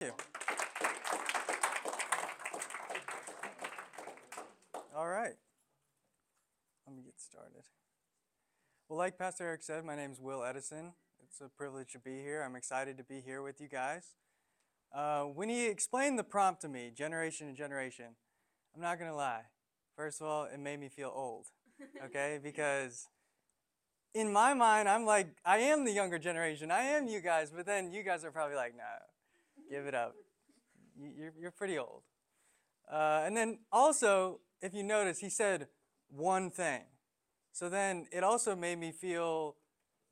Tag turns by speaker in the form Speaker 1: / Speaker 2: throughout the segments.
Speaker 1: you. All right. Let me get started. Well, like Pastor Eric said, my name is Will Edison. It's a privilege to be here. I'm excited to be here with you guys. Uh, when he explained the prompt to me, generation to generation, I'm not going to lie. First of all, it made me feel old, okay? because in my mind, I'm like, I am the younger generation. I am you guys, but then you guys are probably like, no, give it up. You're, you're pretty old. Uh, and then also, if you notice, he said one thing. So then it also made me feel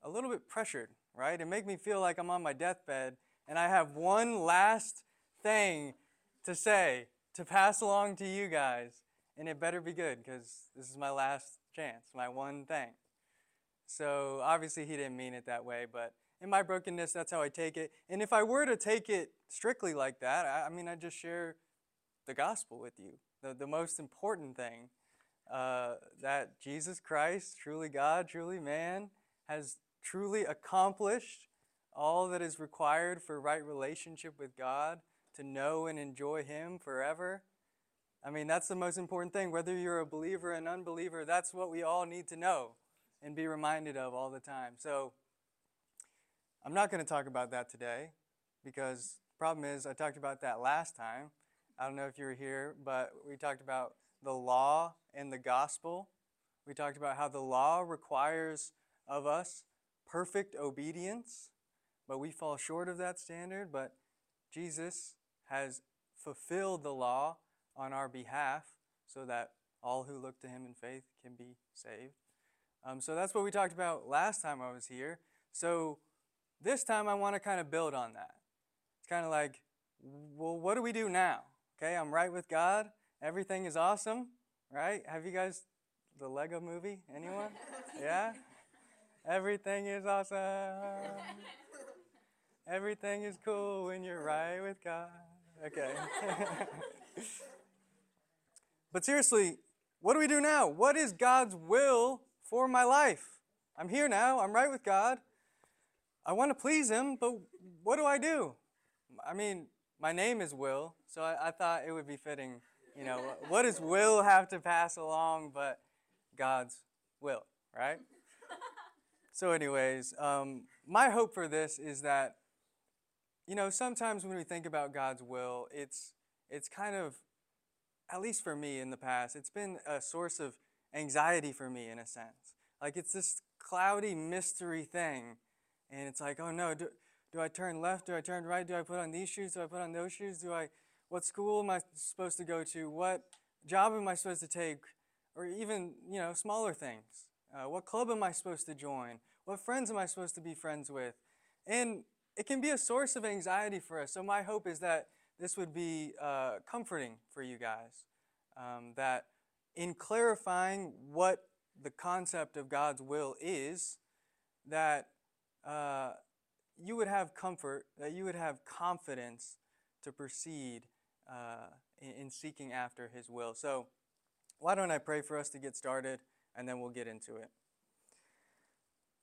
Speaker 1: a little bit pressured, right? It made me feel like I'm on my deathbed and I have one last thing to say, to pass along to you guys. And it better be good because this is my last chance, my one thing. So obviously he didn't mean it that way, but in my brokenness, that's how I take it. And if I were to take it strictly like that, I, I mean, I just share the gospel with you, the, the most important thing uh, that Jesus Christ, truly God, truly man, has truly accomplished all that is required for right relationship with God, to know and enjoy Him forever. I mean, that's the most important thing. Whether you're a believer or an unbeliever, that's what we all need to know and be reminded of all the time. So, I'm not going to talk about that today because the problem is I talked about that last time. I don't know if you were here, but we talked about the law and the gospel. We talked about how the law requires of us perfect obedience, but we fall short of that standard. But Jesus has fulfilled the law on our behalf so that all who look to him in faith can be saved. Um, so that's what we talked about last time I was here. So this time I want to kind of build on that. It's kind of like, well, what do we do now? Okay, I'm right with God. Everything is awesome, right? Have you guys the Lego movie? Anyone? yeah? Everything is awesome. Everything is cool when you're right with God. Okay. but seriously, what do we do now? What is God's will for my life? I'm here now. I'm right with God. I want to please him, but what do I do? I mean, my name is Will, so I, I, thought it would be fitting, you know, what does Will have to pass along but God's will, right? so, anyways, um, my hope for this is that, you know, sometimes when we think about God's will, it's it's kind of, at least for me in the past, it's been a source of anxiety for me in a sense. Like it's this cloudy mystery thing and it's like, oh no, do, do I turn left? Do I turn right? Do I put on these shoes? Do I put on those shoes? Do I, what school am I supposed to go to? What job am I supposed to take? Or even, you know, smaller things. Uh, what club am I supposed to join? What friends am I supposed to be friends with? And it can be a source of anxiety for us. So my hope is that this would be uh, comforting for you guys. Um, that in clarifying what the concept of God's will is, that uh, you would have comfort, that you would have confidence to proceed uh, in, in seeking after His will. So, why don't I pray for us to get started and then we'll get into it.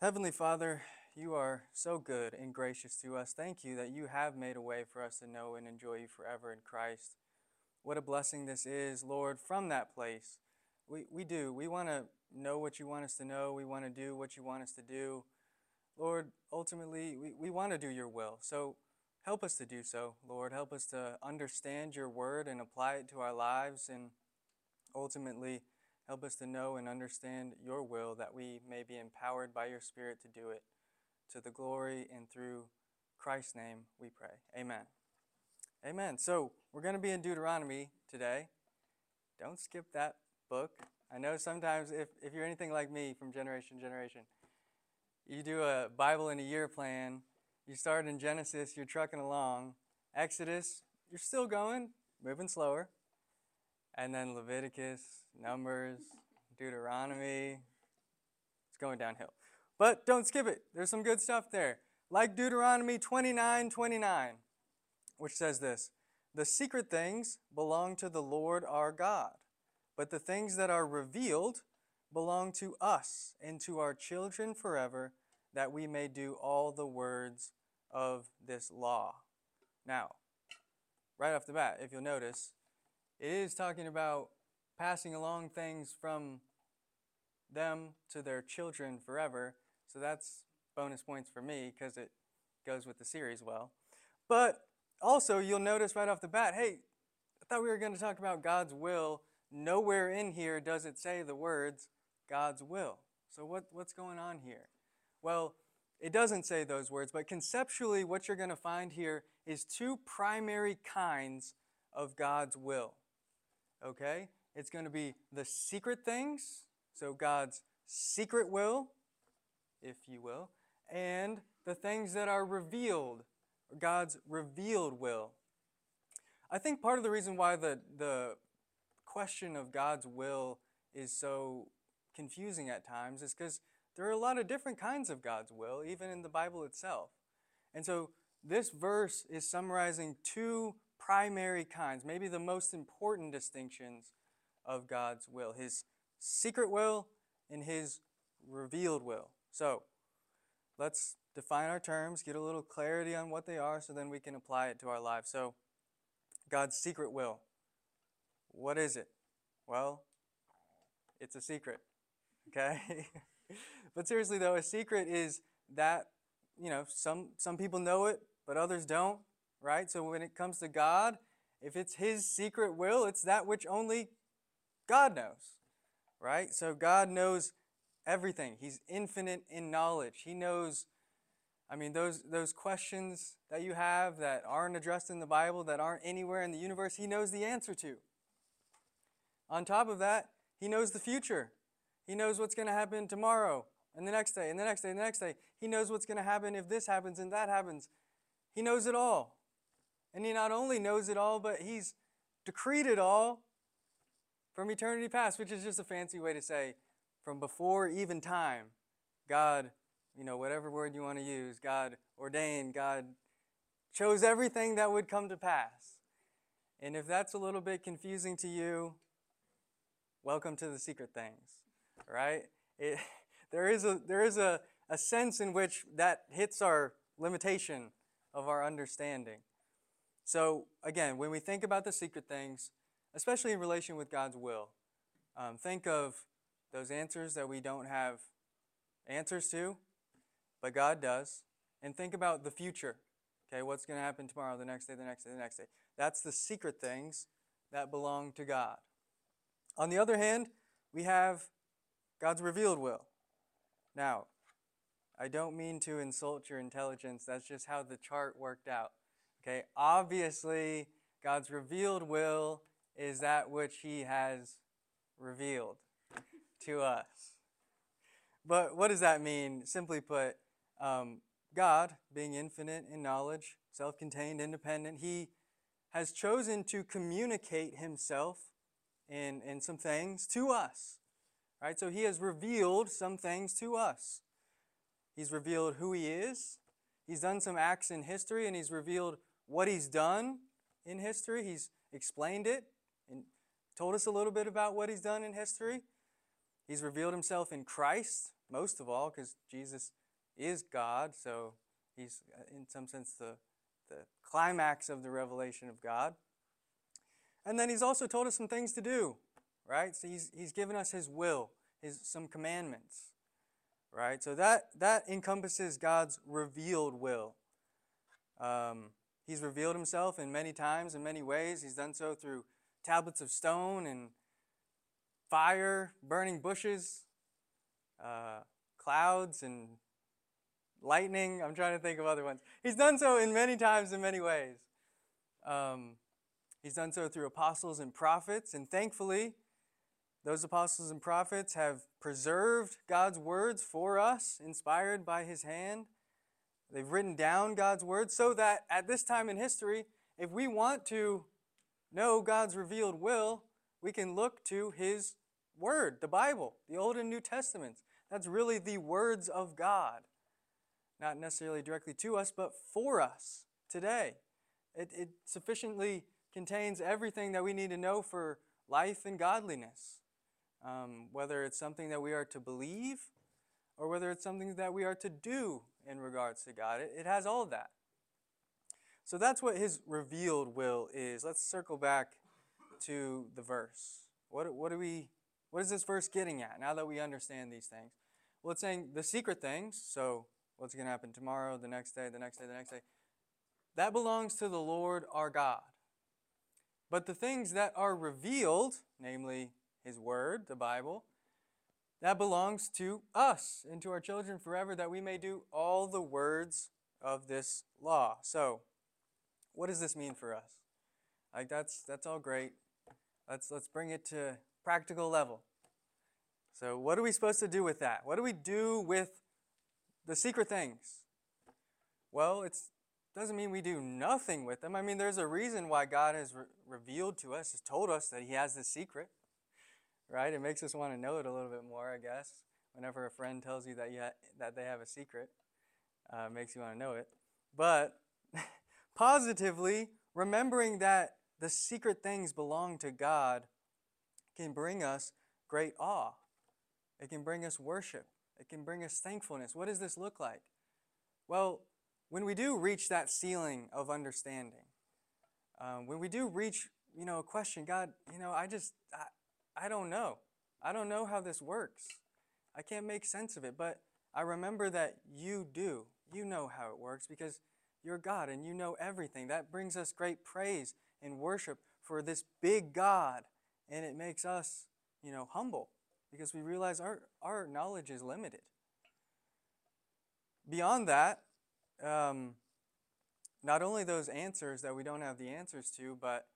Speaker 1: Heavenly Father, you are so good and gracious to us. Thank you that you have made a way for us to know and enjoy you forever in Christ. What a blessing this is, Lord, from that place. We, we do. We want to know what you want us to know. We want to do what you want us to do. Lord, ultimately, we, we want to do your will. So help us to do so, Lord. Help us to understand your word and apply it to our lives. And ultimately, help us to know and understand your will that we may be empowered by your Spirit to do it. To the glory and through Christ's name, we pray. Amen. Amen. So we're going to be in Deuteronomy today. Don't skip that book. I know sometimes if, if you're anything like me from generation to generation, you do a Bible in a year plan. You start in Genesis, you're trucking along. Exodus, you're still going, moving slower. And then Leviticus, Numbers, Deuteronomy, it's going downhill. But don't skip it. There's some good stuff there. Like Deuteronomy 29 29, which says this The secret things belong to the Lord our God, but the things that are revealed belong to us and to our children forever, that we may do all the words of this law. Now, right off the bat, if you'll notice, it is talking about passing along things from them to their children forever. So that's bonus points for me because it goes with the series well. But also, you'll notice right off the bat hey, I thought we were going to talk about God's will. Nowhere in here does it say the words God's will. So, what, what's going on here? Well, it doesn't say those words, but conceptually, what you're going to find here is two primary kinds of God's will. Okay? It's going to be the secret things, so God's secret will, if you will, and the things that are revealed, God's revealed will. I think part of the reason why the, the question of God's will is so confusing at times is because there are a lot of different kinds of God's will, even in the Bible itself. And so this verse is summarizing two primary kinds, maybe the most important distinctions of God's will His secret will and His revealed will. So let's define our terms, get a little clarity on what they are, so then we can apply it to our lives. So, God's secret will. What is it? Well, it's a secret. Okay? but seriously though, a secret is that, you know, some some people know it, but others don't, right? So when it comes to God, if it's his secret will, it's that which only God knows. Right? So God knows everything. He's infinite in knowledge. He knows I mean those those questions that you have that aren't addressed in the Bible, that aren't anywhere in the universe, he knows the answer to. On top of that, he knows the future. He knows what's going to happen tomorrow and the next day and the next day and the next day. He knows what's going to happen if this happens and that happens. He knows it all. And he not only knows it all, but he's decreed it all from eternity past, which is just a fancy way to say from before even time. God, you know, whatever word you want to use, God ordained, God chose everything that would come to pass. And if that's a little bit confusing to you, welcome to the secret things right? It, there is, a, there is a, a sense in which that hits our limitation of our understanding. So, again, when we think about the secret things, especially in relation with God's will, um, think of those answers that we don't have answers to, but God does. And think about the future. Okay, what's going to happen tomorrow, the next day, the next day, the next day. That's the secret things that belong to God. On the other hand, we have God's revealed will. Now, I don't mean to insult your intelligence. That's just how the chart worked out. Okay, obviously, God's revealed will is that which He has revealed to us. But what does that mean? Simply put, um, God, being infinite in knowledge, self contained, independent, He has chosen to communicate Himself in, in some things to us. Right? So he has revealed some things to us. He's revealed who he is. He's done some acts in history and he's revealed what he's done in history. He's explained it and told us a little bit about what he's done in history. He's revealed himself in Christ, most of all, because Jesus is God, so he's, uh, in some sense, the, the climax of the revelation of God. And then he's also told us some things to do right? So he's, he's given us his will, his some commandments, right? So that, that encompasses God's revealed will. Um, he's revealed himself in many times, in many ways. He's done so through tablets of stone and fire, burning bushes, uh, clouds, and lightning. I'm trying to think of other ones. He's done so in many times, in many ways. Um, he's done so through apostles and prophets, and thankfully, those apostles and prophets have preserved God's words for us, inspired by His hand. They've written down God's words so that at this time in history, if we want to know God's revealed will, we can look to His Word, the Bible, the Old and New Testaments. That's really the words of God. Not necessarily directly to us, but for us today. It, it sufficiently contains everything that we need to know for life and godliness um, whether it's something that we are to believe or whether it's something that we are to do in regards to God. It, it has all of that. So that's what his revealed will is. Let's circle back to the verse. What, what, do we, what is this verse getting at now that we understand these things? Well, it's saying the secret things, so what's going to happen tomorrow, the next day, the next day, the next day, that belongs to the Lord our God. But the things that are revealed, namely His Word, the Bible, that belongs to us and to our children forever, that we may do all the words of this law. So, what does this mean for us? Like that's that's all great. Let's let's bring it to practical level. So, what are we supposed to do with that? What do we do with the secret things? Well, it doesn't mean we do nothing with them. I mean, there's a reason why God has re- revealed to us, has told us that He has the secret right? It makes us want to know it a little bit more, I guess. Whenever a friend tells you that you ha- that they have a secret, uh, makes you want to know it. But positively, remembering that the secret things belong to God can bring us great awe. It can bring us worship. It can bring us thankfulness. What does this look like? Well, when we do reach that ceiling of understanding, um, when we do reach, you know, a question, God, you know, I just, I don't know. I don't know how this works. I can't make sense of it, but I remember that you do. You know how it works because you're God and you know everything. That brings us great praise and worship for this big God, and it makes us, you know, humble because we realize our, our knowledge is limited. Beyond that, um, not only those answers that we don't have the answers to, but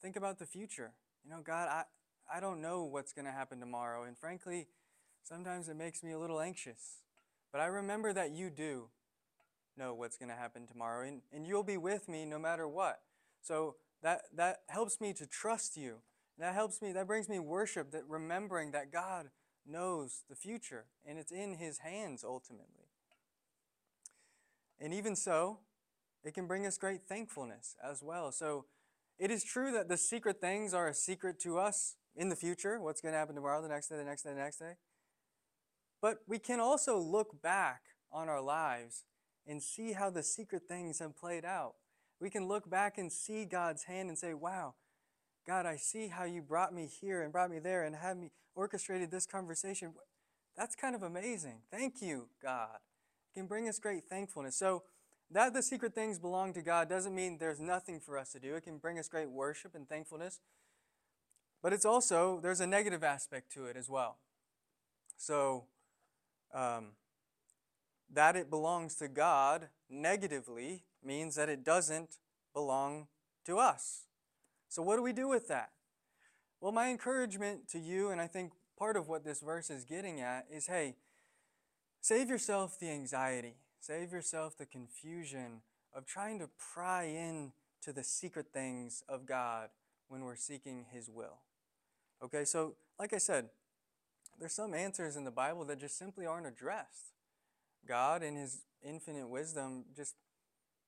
Speaker 1: think about the future. You know, God, I, I don't know what's going to happen tomorrow. And frankly, sometimes it makes me a little anxious. But I remember that you do know what's going to happen tomorrow, and, and you'll be with me no matter what. So that, that helps me to trust you. That helps me, that brings me worship, that remembering that God knows the future, and it's in His hands ultimately. And even so, it can bring us great thankfulness as well. So it is true that the secret things are a secret to us, in the future, what's going to happen tomorrow, the next day, the next day, the next day. But we can also look back on our lives and see how the secret things have played out. We can look back and see God's hand and say, wow, God, I see how you brought me here and brought me there and had me orchestrated this conversation. That's kind of amazing. Thank you, God. It can bring us great thankfulness. So, that the secret things belong to God doesn't mean there's nothing for us to do. It can bring us great worship and thankfulness. But it's also, there's a negative aspect to it as well. So, um, that it belongs to God negatively means that it doesn't belong to us. So, what do we do with that? Well, my encouragement to you, and I think part of what this verse is getting at, is hey, save yourself the anxiety, save yourself the confusion of trying to pry in to the secret things of God when we're seeking His will. Okay, so like I said, there's some answers in the Bible that just simply aren't addressed. God, in His infinite wisdom, just,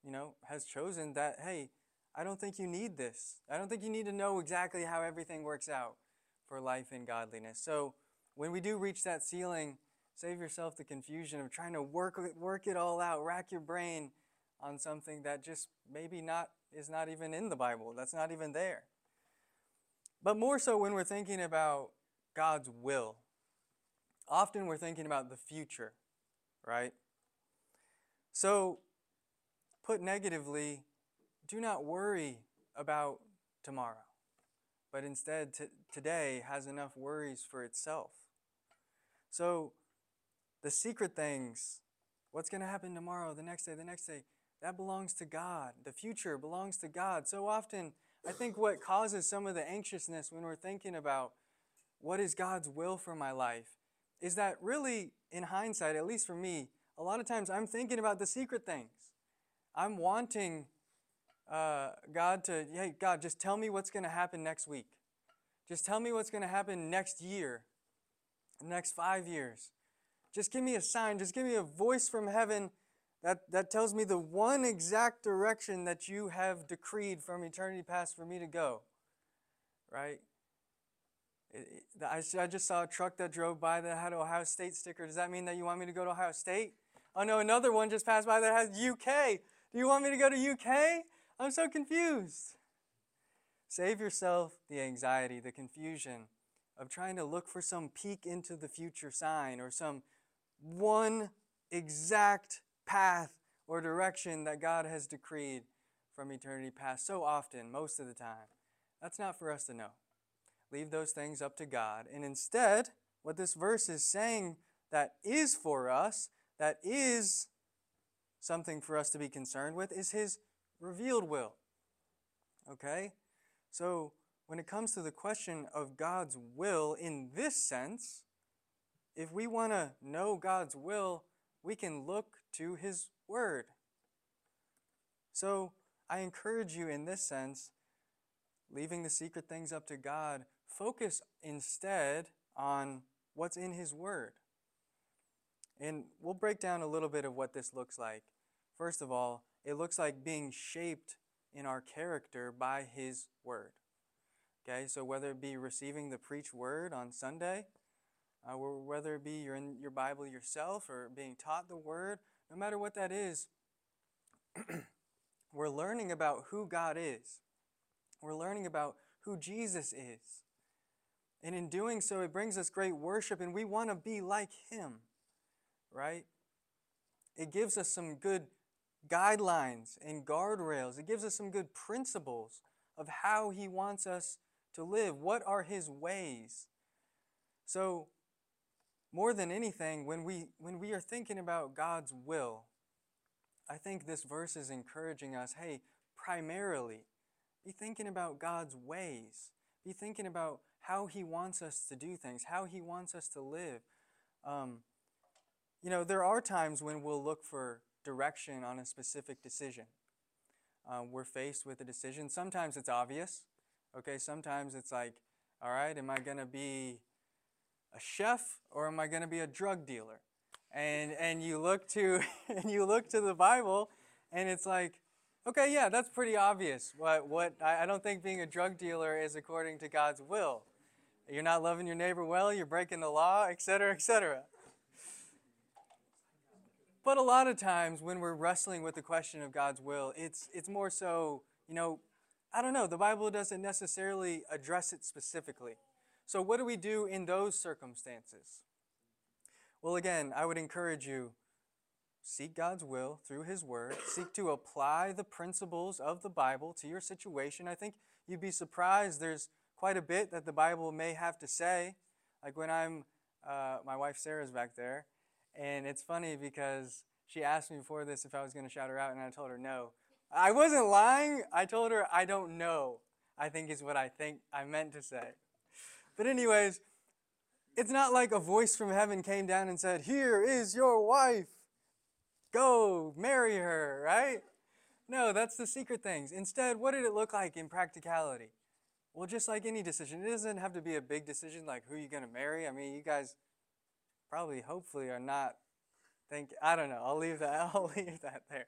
Speaker 1: you know, has chosen that, hey, I don't think you need this. I don't think you need to know exactly how everything works out for life and godliness. So when we do reach that ceiling, save yourself the confusion of trying to work, work it all out, rack your brain on something that just maybe not is not even in the Bible. That's not even there. But more so when we're thinking about God's will. Often we're thinking about the future, right? So, put negatively, do not worry about tomorrow, but instead, t- today has enough worries for itself. So, the secret things, what's going to happen tomorrow, the next day, the next day, that belongs to God. The future belongs to God. So often, I think what causes some of the anxiousness when we're thinking about what is God's will for my life is that really, in hindsight, at least for me, a lot of times I'm thinking about the secret things. I'm wanting uh, God to, hey, God, just tell me what's going to happen next week. Just tell me what's going to happen next year, next five years. Just give me a sign. Just give me a voice from heaven that, that tells me the one exact direction that you have decreed from eternity past for me to go. Right? I, I just saw a truck that drove by that had Ohio State sticker. Does that mean that you want me to go to Ohio State? Oh no, another one just passed by that has UK. Do you want me to go to UK? I'm so confused. Save yourself the anxiety, the confusion of trying to look for some peek into the future sign or some one exact path or direction that God has decreed from eternity past so often, most of the time. That's not for us to know. Leave those things up to God. And instead, what this verse is saying that is for us, that is something for us to be concerned with, is His revealed will. Okay? So, when it comes to the question of God's will in this sense, if we want to know God's will, we can look to His Word. So, I encourage you in this sense, leaving the secret things up to God, focus instead on what's in His Word. And we'll break down a little bit of what this looks like. First of all, it looks like being shaped in our character by His Word. Okay, so whether it be receiving the preached word on Sunday, uh, whether it be you're in your Bible yourself or being taught the word, no matter what that is, we're learning about who God is. We're learning about who Jesus is. And in doing so, it brings us great worship, and we want to be like Him, right? It gives us some good guidelines and guardrails. It gives us some good principles of how He wants us to live. What are His ways? So, more than anything, when we, when we are thinking about God's will, I think this verse is encouraging us hey, primarily, be thinking about God's ways. Be thinking about how He wants us to do things, how He wants us to live. Um, you know, there are times when we'll look for direction on a specific decision. Uh, we're faced with a decision. Sometimes it's obvious. Okay, sometimes it's like, all right, am I going to be a chef or am I going to be a drug dealer? And and you look to and you look to the Bible and it's like, okay, yeah, that's pretty obvious. What what I, I don't think being a drug dealer is according to God's will. You're not loving your neighbor well, you're breaking the law, etc., etc. But a lot of times when we're wrestling with the question of God's will, it's it's more so, you know, I don't know, the Bible doesn't necessarily address it specifically. So, what do we do in those circumstances? Well, again, I would encourage you seek God's will through His Word, seek to apply the principles of the Bible to your situation. I think you'd be surprised. There's quite a bit that the Bible may have to say. Like when I'm, uh, my wife Sarah's back there, and it's funny because she asked me before this if I was going to shout her out, and I told her no. I wasn't lying. I told her I don't know. I think is what I think I meant to say. But, anyways, it's not like a voice from heaven came down and said, Here is your wife. Go marry her, right? No, that's the secret things. Instead, what did it look like in practicality? Well, just like any decision, it doesn't have to be a big decision like who you're going to marry. I mean, you guys probably, hopefully, are not think I don't know. I'll leave that. I'll leave that there.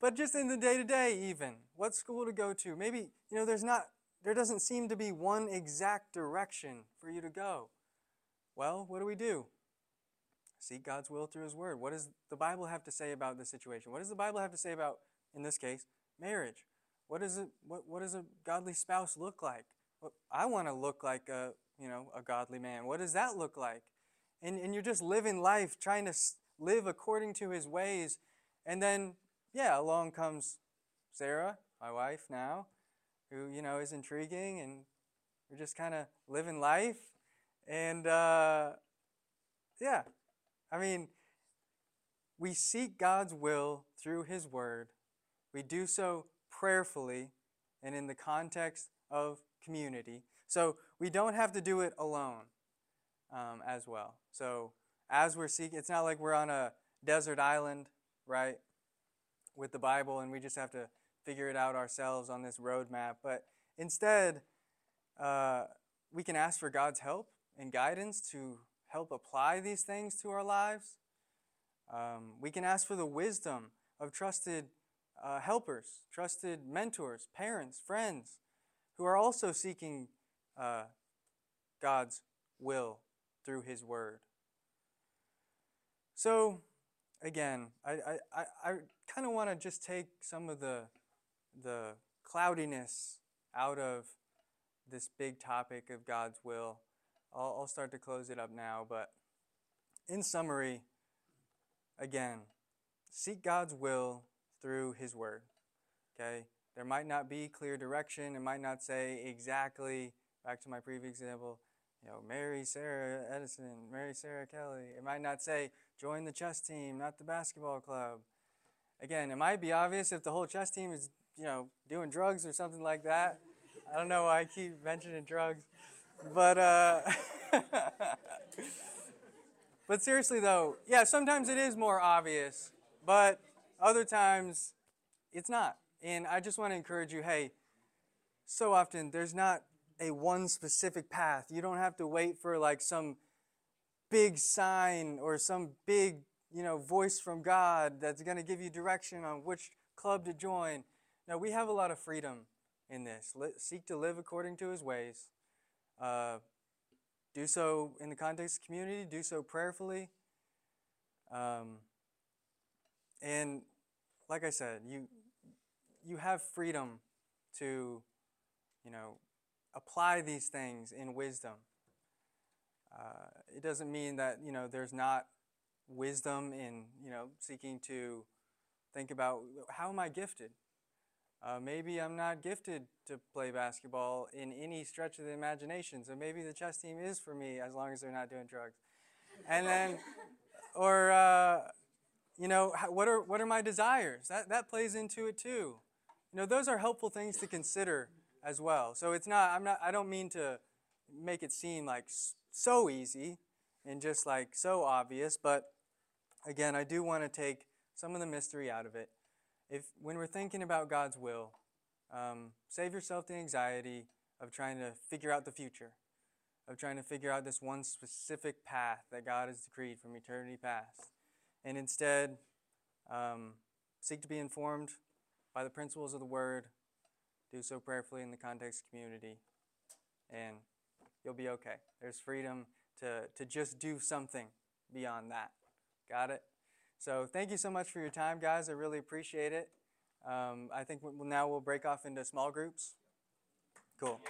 Speaker 1: But just in the day to day, even what school to go to. Maybe you know, there's not there doesn't seem to be one exact direction for you to go. Well, what do we do? Seek God's will through His Word. What does the Bible have to say about this situation? What does the Bible have to say about, in this case, marriage? What, is it, what, what does a godly spouse look like? I want to look like a, you know, a godly man. What does that look like? And, and you're just living life, trying to live according to His ways. And then, yeah, along comes Sarah, my wife now, who, you know, is intriguing and we're just kind of living life. And uh, yeah, I mean, we seek God's will through His Word. We do so prayerfully and in the context of community. So we don't have to do it alone um, as well. So as we're seeking, it's not like we're on a desert island, right, with the Bible and we just have to figure it out ourselves on this roadmap. But instead, uh, we can ask for God's help and guidance to help apply these things to our lives. Um, we can ask for the wisdom of trusted uh, helpers, trusted mentors, parents, friends who are also seeking uh, God's will through His Word. So, again, I, I, I, I kind of want to just take some of the the cloudiness out of this big topic of God's will. I'll, I'll start to close it up now, but in summary, again, seek God's will through His Word. Okay? There might not be clear direction. It might not say exactly, back to my previous example, you know, Marry Sarah Edison, Marry Sarah Kelly. It might not say, join the chess team, not the basketball club. Again, it might be obvious if the whole chess team is, you know, doing drugs or something like that. I don't know why I keep mentioning drugs. But, uh, but seriously though, yeah, sometimes it is more obvious, but other times it's not. And I just want to encourage you hey, so often there's not a one specific path. You don't have to wait for like some big sign or some big, you know, voice from God that's going to give you direction on which club to join. Now, we have a lot of freedom in this. Seek to live according to his ways. Uh, do so in the context of community, do so prayerfully. Um, and like I said, you you have freedom to, you know, apply these things in wisdom. Uh, it doesn't mean that you know there's not wisdom in you know seeking to think about how am I gifted. Uh, maybe I'm not gifted to play basketball in any stretch of the imagination, so maybe the chess team is for me as long as they're not doing drugs. And then, or uh, you know, what are what are my desires? That that plays into it too. You know, those are helpful things to consider as well. So it's not. I'm not. I don't mean to make it seem like so easy and just like so obvious, but again, I do want to take some of the mystery out of it. If when we're thinking about God's will, um, save yourself the anxiety of trying to figure out the future, of trying to figure out this one specific path that God has decreed from eternity past, and instead um, seek to be informed by the principles of the Word. Do so prayerfully in the context community, and you'll be okay. There's freedom to, to just do something beyond that. Got it? So thank you so much for your time, guys. I really appreciate it. Um, I think we- now we'll break off into small groups. Cool.